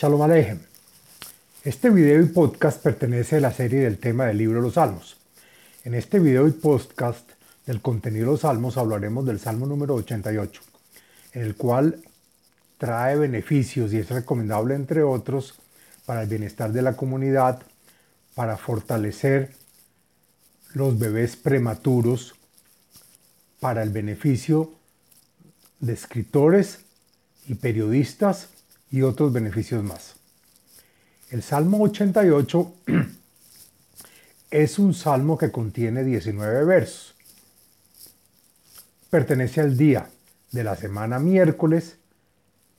Shalom. Este video y podcast pertenece a la serie del tema del libro los Salmos. En este video y podcast del contenido de los Salmos hablaremos del Salmo número 88, en el cual trae beneficios y es recomendable, entre otros, para el bienestar de la comunidad, para fortalecer los bebés prematuros, para el beneficio de escritores y periodistas y otros beneficios más. El Salmo 88 es un salmo que contiene 19 versos. Pertenece al día de la semana miércoles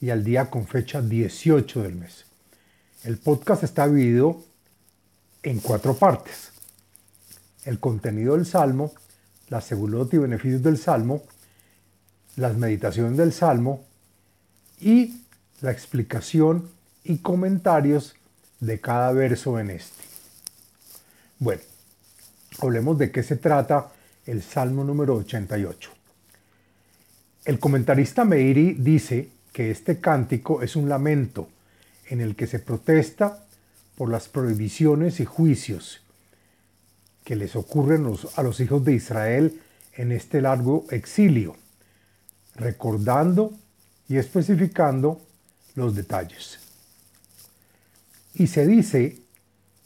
y al día con fecha 18 del mes. El podcast está dividido en cuatro partes. El contenido del salmo, la seguridad y beneficios del salmo, las meditaciones del salmo y la explicación y comentarios de cada verso en este. Bueno, hablemos de qué se trata el Salmo número 88. El comentarista Meiri dice que este cántico es un lamento en el que se protesta por las prohibiciones y juicios que les ocurren a los hijos de Israel en este largo exilio, recordando y especificando los detalles. Y se dice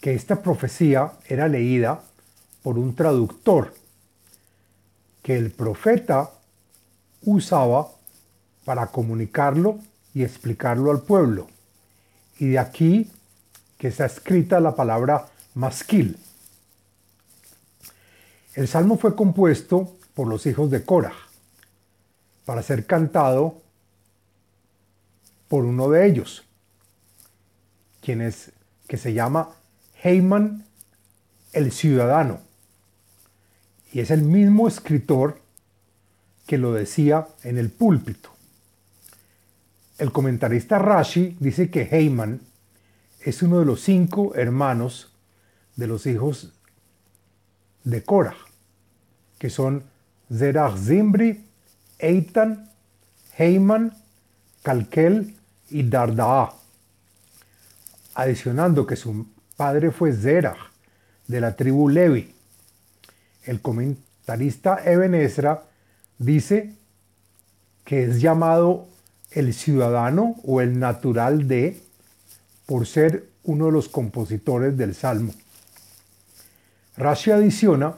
que esta profecía era leída por un traductor que el profeta usaba para comunicarlo y explicarlo al pueblo. Y de aquí que está escrita la palabra masquil. El salmo fue compuesto por los hijos de Korah para ser cantado por uno de ellos, quien es, que se llama Heyman el Ciudadano. Y es el mismo escritor que lo decía en el púlpito. El comentarista Rashi dice que Heyman es uno de los cinco hermanos de los hijos de Korah, que son Zerach Zimbri, Eitan, Heyman, Calquel y Dardaa, adicionando que su padre fue Zerach, de la tribu Levi. El comentarista Eben dice que es llamado el ciudadano o el natural de por ser uno de los compositores del Salmo. Rashi adiciona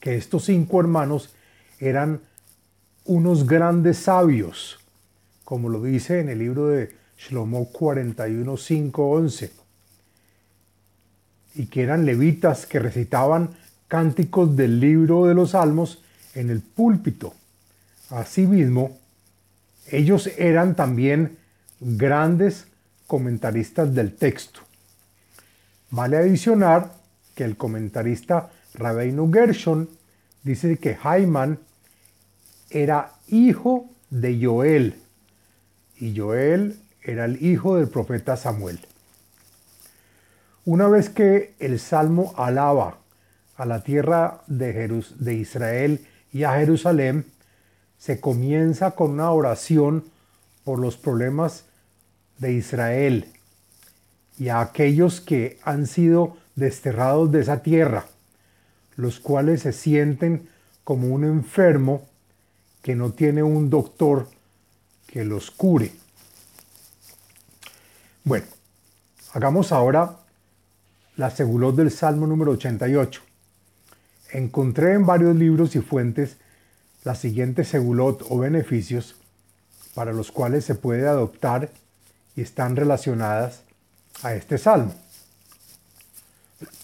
que estos cinco hermanos eran unos grandes sabios, como lo dice en el libro de Shlomo 41, 5, 11, y que eran levitas que recitaban cánticos del libro de los salmos en el púlpito. Asimismo, ellos eran también grandes comentaristas del texto. Vale adicionar que el comentarista Rabbeinu Gershon dice que Jaiman era hijo de Joel y Joel era el hijo del profeta Samuel. Una vez que el salmo alaba a la tierra de, de Israel y a Jerusalén, se comienza con una oración por los problemas de Israel y a aquellos que han sido desterrados de esa tierra, los cuales se sienten como un enfermo que no tiene un doctor que los cure. Bueno, hagamos ahora la segulot del Salmo número 88. Encontré en varios libros y fuentes la siguiente segulot o beneficios para los cuales se puede adoptar y están relacionadas a este salmo.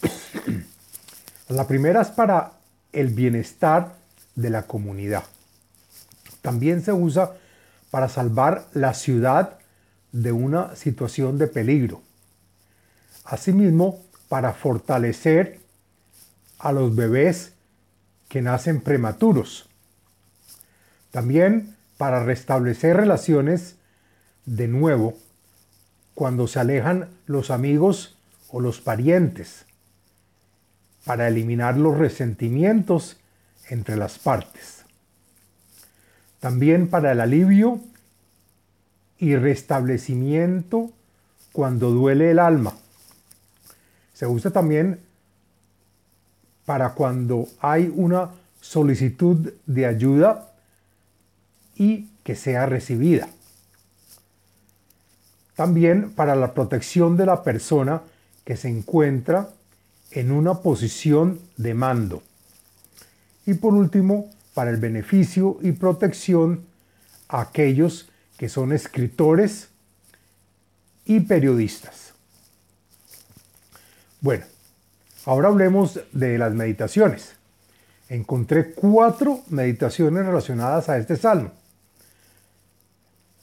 La primera es para el bienestar de la comunidad. También se usa para salvar la ciudad de una situación de peligro. Asimismo, para fortalecer a los bebés que nacen prematuros. También para restablecer relaciones de nuevo cuando se alejan los amigos o los parientes, para eliminar los resentimientos entre las partes. También para el alivio y restablecimiento cuando duele el alma. Se usa también para cuando hay una solicitud de ayuda y que sea recibida. También para la protección de la persona que se encuentra en una posición de mando. Y por último, para el beneficio y protección a aquellos que son escritores y periodistas. Bueno, ahora hablemos de las meditaciones. Encontré cuatro meditaciones relacionadas a este salmo.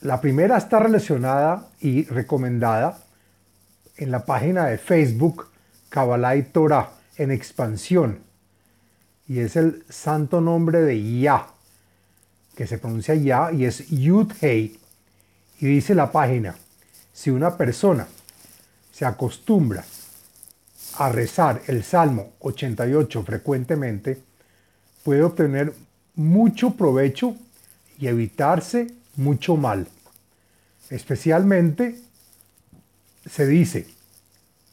La primera está relacionada y recomendada en la página de Facebook Kabbalah y Torah en expansión. Y es el santo nombre de Yah, que se pronuncia Yah y es Yud Hei. Y dice la página, si una persona se acostumbra a rezar el Salmo 88 frecuentemente, puede obtener mucho provecho y evitarse mucho mal. Especialmente se dice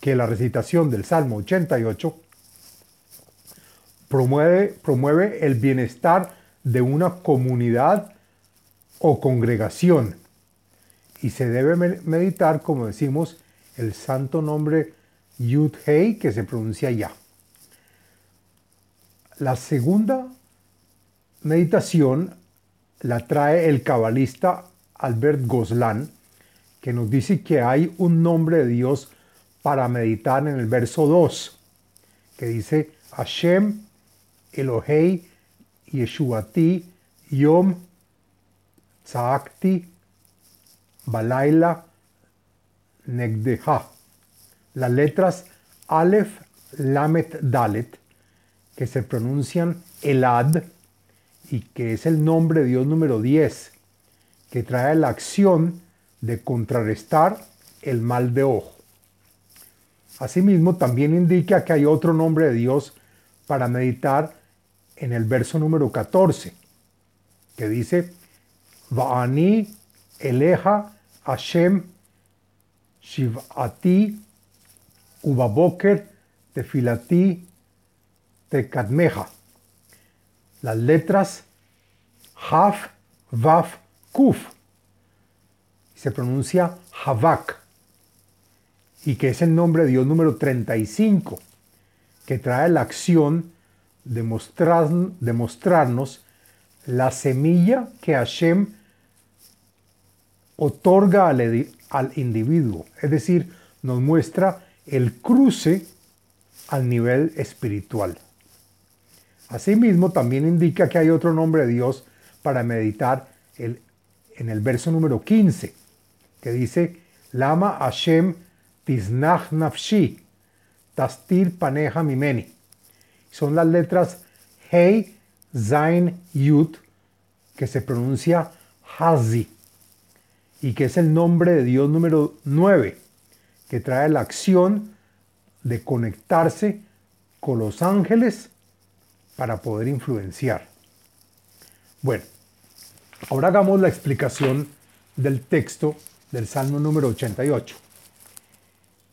que la recitación del Salmo 88 promueve, promueve el bienestar de una comunidad o congregación y se debe meditar, como decimos, el santo nombre Yud Hei que se pronuncia ya. La segunda meditación la trae el cabalista Albert Goslan, que nos dice que hay un nombre de Dios para meditar en el verso 2, que dice Hashem Elohei Yeshuati Yom Tzakti Balaila Negdeha. Las letras Aleph Lamet Dalet, que se pronuncian Elad y que es el nombre de Dios número 10, que trae la acción de contrarrestar el mal de ojo. Asimismo, también indica que hay otro nombre de Dios para meditar en el verso número 14, que dice, Va'ani eleja Hashem Shivati Ubaboker Tefilati Tekadmeja. Las letras Haf, Vaf, Kuf. Se pronuncia Havak. Y que es el nombre de Dios número 35, que trae la acción de, de mostrarnos la semilla que Hashem otorga al, al individuo, es decir, nos muestra el cruce al nivel espiritual. Asimismo, también indica que hay otro nombre de Dios para meditar el, en el verso número 15, que dice, Lama Hashem Tiznach Nafshi, Tastir Paneja Mimeni. Son las letras Hei, Zain, Yud, que se pronuncia Hazi y que es el nombre de Dios número 9, que trae la acción de conectarse con los ángeles para poder influenciar. Bueno, ahora hagamos la explicación del texto del Salmo número 88.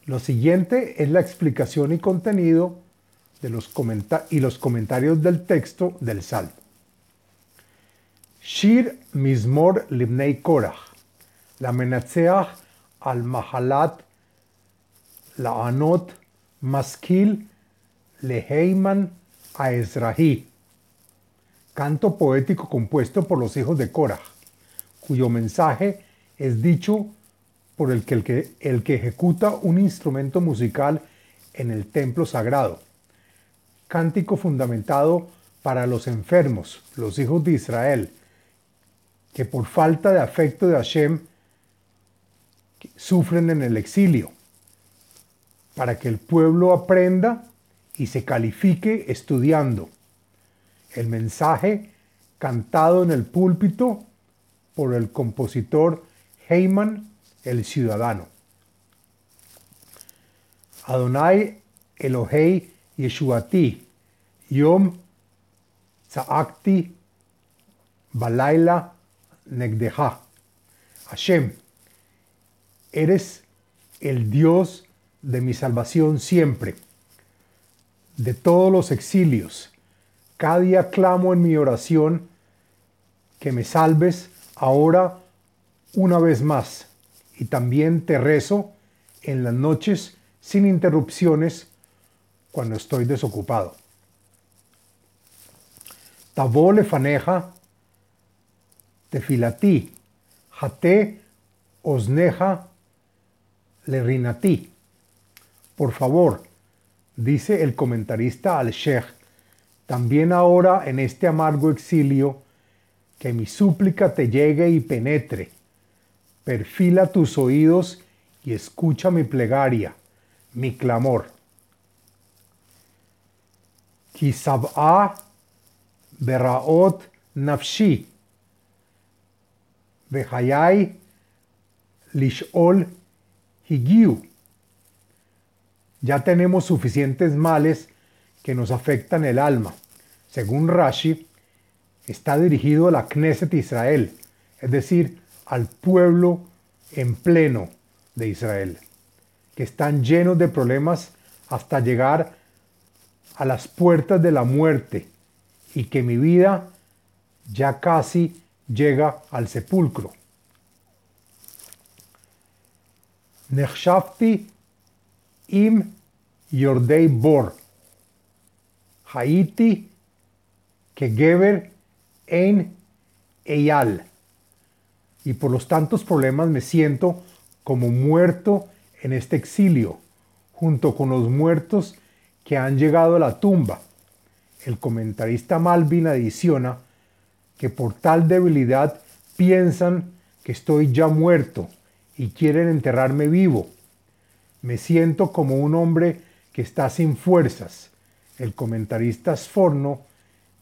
Lo siguiente es la explicación y contenido de los y los comentarios del texto del Salmo. Shir Mismor Libnei Korach la menatzeach al mahalat la anot maskil leheiman a. Canto poético compuesto por los hijos de Korah, cuyo mensaje es dicho por el que, el que, el que ejecuta un instrumento musical en el templo sagrado. Cántico fundamentado para los enfermos, los hijos de Israel, que por falta de afecto de Hashem sufren en el exilio, para que el pueblo aprenda y se califique estudiando. El mensaje cantado en el púlpito por el compositor Heyman el ciudadano. Adonai Elohei Yeshuati, Yom Zaakti Balaila Negdeha. Hashem, eres el Dios de mi salvación siempre, de todos los exilios. Cada día clamo en mi oración que me salves ahora una vez más. Y también te rezo en las noches sin interrupciones cuando estoy desocupado. Lefaneja tefilati, jate osneja rinati. Por favor, dice el comentarista al-Sheikh, también ahora en este amargo exilio, que mi súplica te llegue y penetre. Perfila tus oídos y escucha mi plegaria, mi clamor. Kisab'a beraot nafshi, behayai lishol higiu. Ya tenemos suficientes males que nos afectan el alma. Según Rashi, está dirigido a la Knesset Israel, es decir, al pueblo en pleno de Israel, que están llenos de problemas hasta llegar a las puertas de la muerte y que mi vida ya casi llega al sepulcro. Nechshafti im Yordei Bor, Haiti que Geber en Eyal. Y por los tantos problemas me siento como muerto en este exilio, junto con los muertos que han llegado a la tumba. El comentarista Malvin adiciona que por tal debilidad piensan que estoy ya muerto y quieren enterrarme vivo. Me siento como un hombre que está sin fuerzas. El comentarista Sforno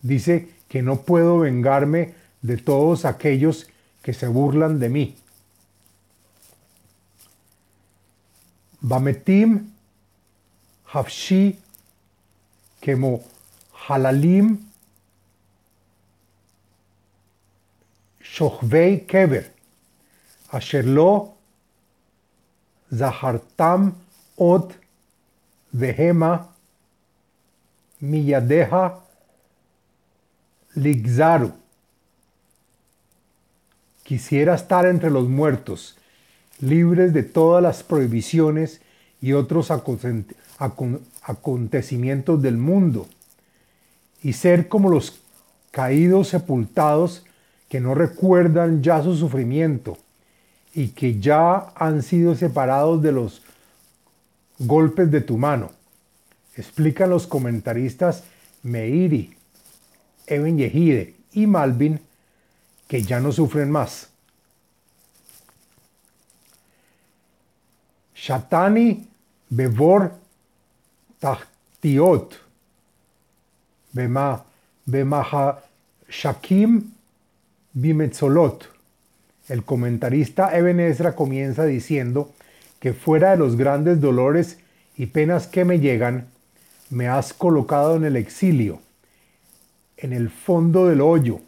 dice que no puedo vengarme de todos aquellos que se burlan de mí. Bametim Hafshi Kemo Halalim Shochvei Keber Asherlo Zahartam Od Vehema Miyadeha Ligzaru. Quisiera estar entre los muertos, libres de todas las prohibiciones y otros acontecimientos del mundo, y ser como los caídos sepultados que no recuerdan ya su sufrimiento y que ya han sido separados de los golpes de tu mano. Explican los comentaristas Meiri, Eben Yehide y Malvin que ya no sufren más. Shatani Bevor Tahtiot Shakim Bimetzolot. El comentarista Eben Ezra comienza diciendo que fuera de los grandes dolores y penas que me llegan, me has colocado en el exilio, en el fondo del hoyo.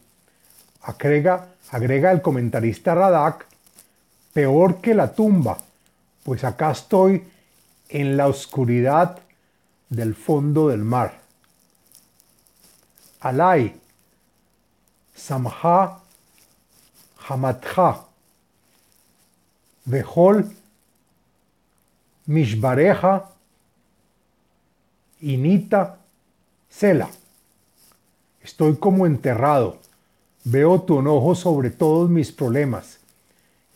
Agrega, agrega el comentarista Radak, peor que la tumba, pues acá estoy en la oscuridad del fondo del mar. Alay, Samha, Hamatha, Behol, Mishbareja, Inita, Sela. Estoy como enterrado. Veo tu enojo sobre todos mis problemas,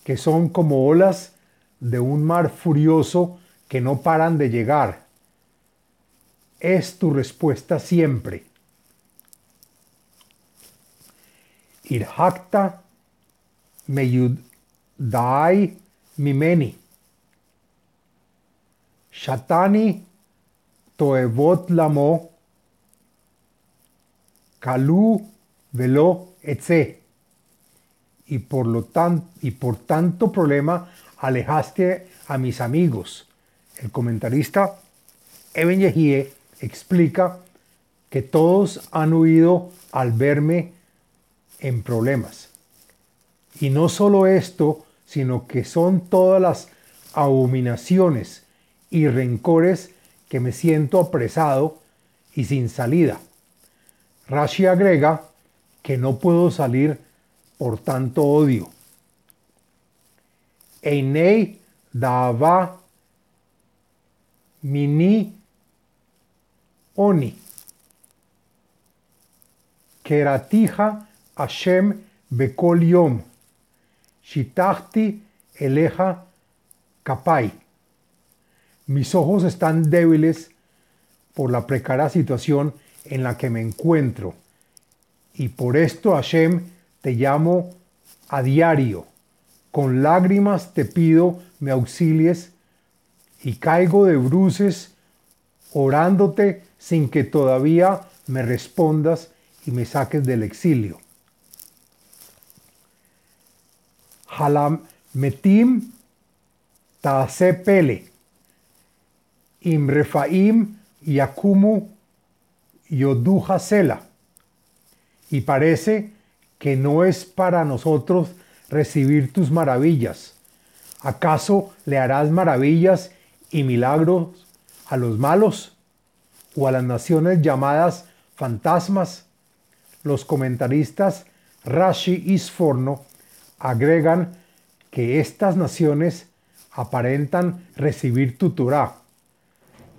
que son como olas de un mar furioso que no paran de llegar. Es tu respuesta siempre. Irhakta meyudai mimeni. Shatani toevot lamo kalu velo etze. Y por, lo tan, y por tanto problema alejaste a mis amigos. El comentarista Eben Yehie explica que todos han huido al verme en problemas. Y no solo esto, sino que son todas las abominaciones y rencores que me siento apresado y sin salida. Rashi agrega que no puedo salir por tanto odio. Einei dava mini oni. Keratija Hashem bekol yom. Shitachti eleja kapai. Mis ojos están débiles por la precaria situación en la que me encuentro. Y por esto, Hashem, te llamo a diario. Con lágrimas te pido me auxilies y caigo de bruces orándote sin que todavía me respondas y me saques del exilio. Imrefaim Yakumu. Y parece que no es para nosotros recibir tus maravillas. ¿Acaso le harás maravillas y milagros a los malos o a las naciones llamadas fantasmas? Los comentaristas Rashi y Sforno agregan que estas naciones aparentan recibir tu Torah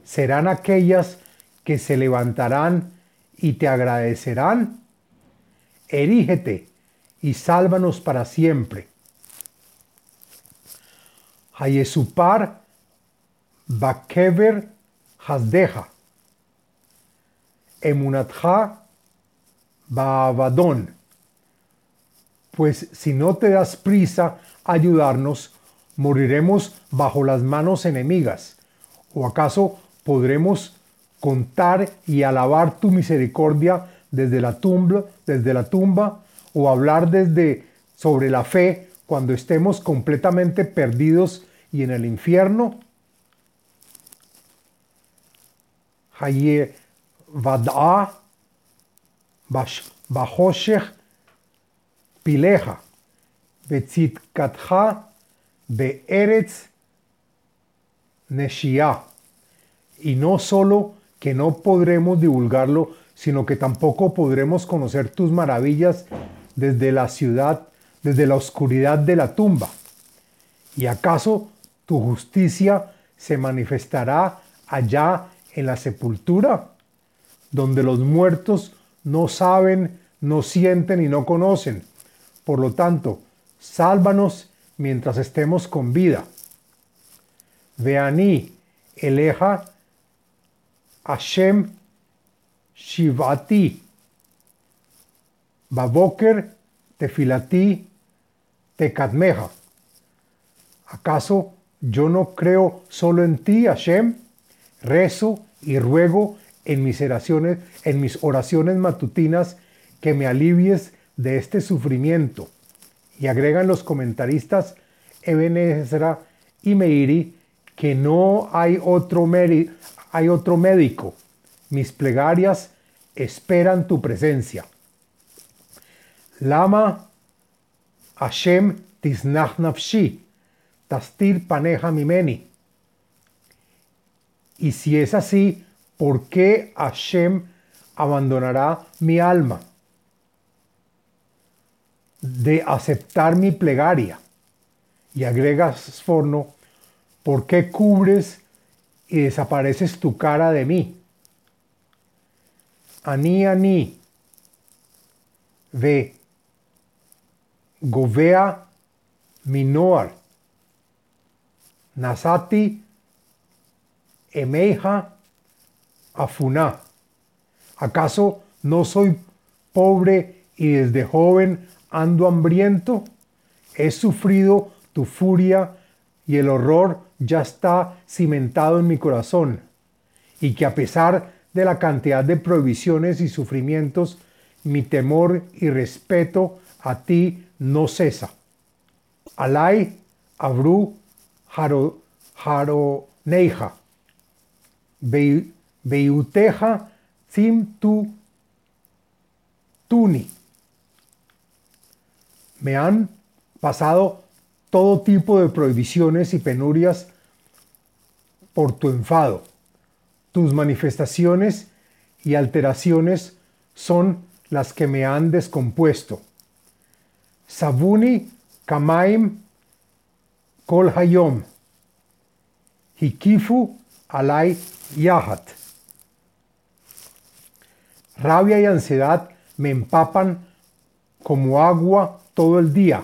serán aquellas que se levantarán y te agradecerán. Erígete y sálvanos para siempre. Hayesupar Bakever Hasdeja. Emunatja Baabadón. Pues si no te das prisa a ayudarnos, moriremos bajo las manos enemigas. ¿O acaso podremos contar y alabar tu misericordia desde la tumba, desde la tumba o hablar desde sobre la fe cuando estemos completamente perdidos y en el infierno? Haye vada bahoshech pileja be'eretz neshia y no solo que no podremos divulgarlo, sino que tampoco podremos conocer tus maravillas desde la ciudad, desde la oscuridad de la tumba. ¿Y acaso tu justicia se manifestará allá en la sepultura, donde los muertos no saben, no sienten y no conocen? Por lo tanto, sálvanos mientras estemos con vida. Veaní, eleja Hashem Shivati, Baboker Tefilati Tekadmeja. ¿Acaso yo no creo solo en ti, Hashem? Rezo y ruego en mis oraciones, en mis oraciones matutinas que me alivies de este sufrimiento. Y agregan los comentaristas Eben y Meiri que no hay otro, hay otro médico. Mis plegarias esperan tu presencia. Lama Hashem tisnach nafshi, tastir paneja mimeni. Y si es así, ¿por qué Hashem abandonará mi alma? De aceptar mi plegaria. Y agregas Sforno, ¿por qué cubres y desapareces tu cara de mí. Ani, ani, ve, govea, minoar, nasati, emeja, afuna. ¿Acaso no soy pobre y desde joven ando hambriento? He sufrido tu furia y el horror ya está cimentado en mi corazón y que a pesar de la cantidad de prohibiciones y sufrimientos, mi temor y respeto a ti no cesa. Alay abru haro, neija, beuteja sim tu tuni. Me han pasado todo tipo de prohibiciones y penurias por tu enfado. Tus manifestaciones y alteraciones son las que me han descompuesto. Sabuni Kamaim Kol Hayom. Hikifu Alay Yahat. Rabia y ansiedad me empapan como agua todo el día.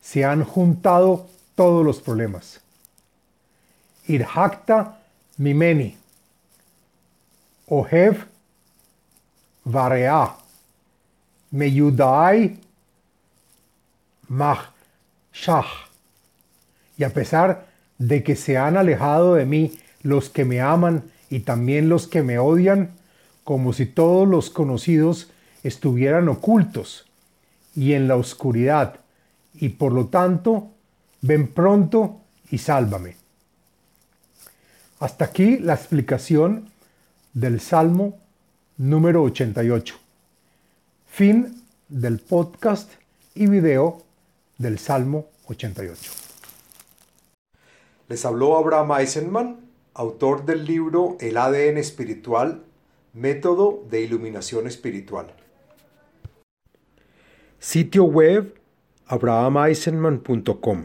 Se han juntado todos los problemas. Irhakta Mimeni. Ohev Varea. Meyudai Shah. Y a pesar de que se han alejado de mí los que me aman y también los que me odian, como si todos los conocidos estuvieran ocultos y en la oscuridad, y por lo tanto, ven pronto y sálvame. Hasta aquí la explicación del Salmo número 88. Fin del podcast y video del Salmo 88. Les habló Abraham Eisenman, autor del libro El ADN espiritual, método de iluminación espiritual. Sitio web abrahameisenman.com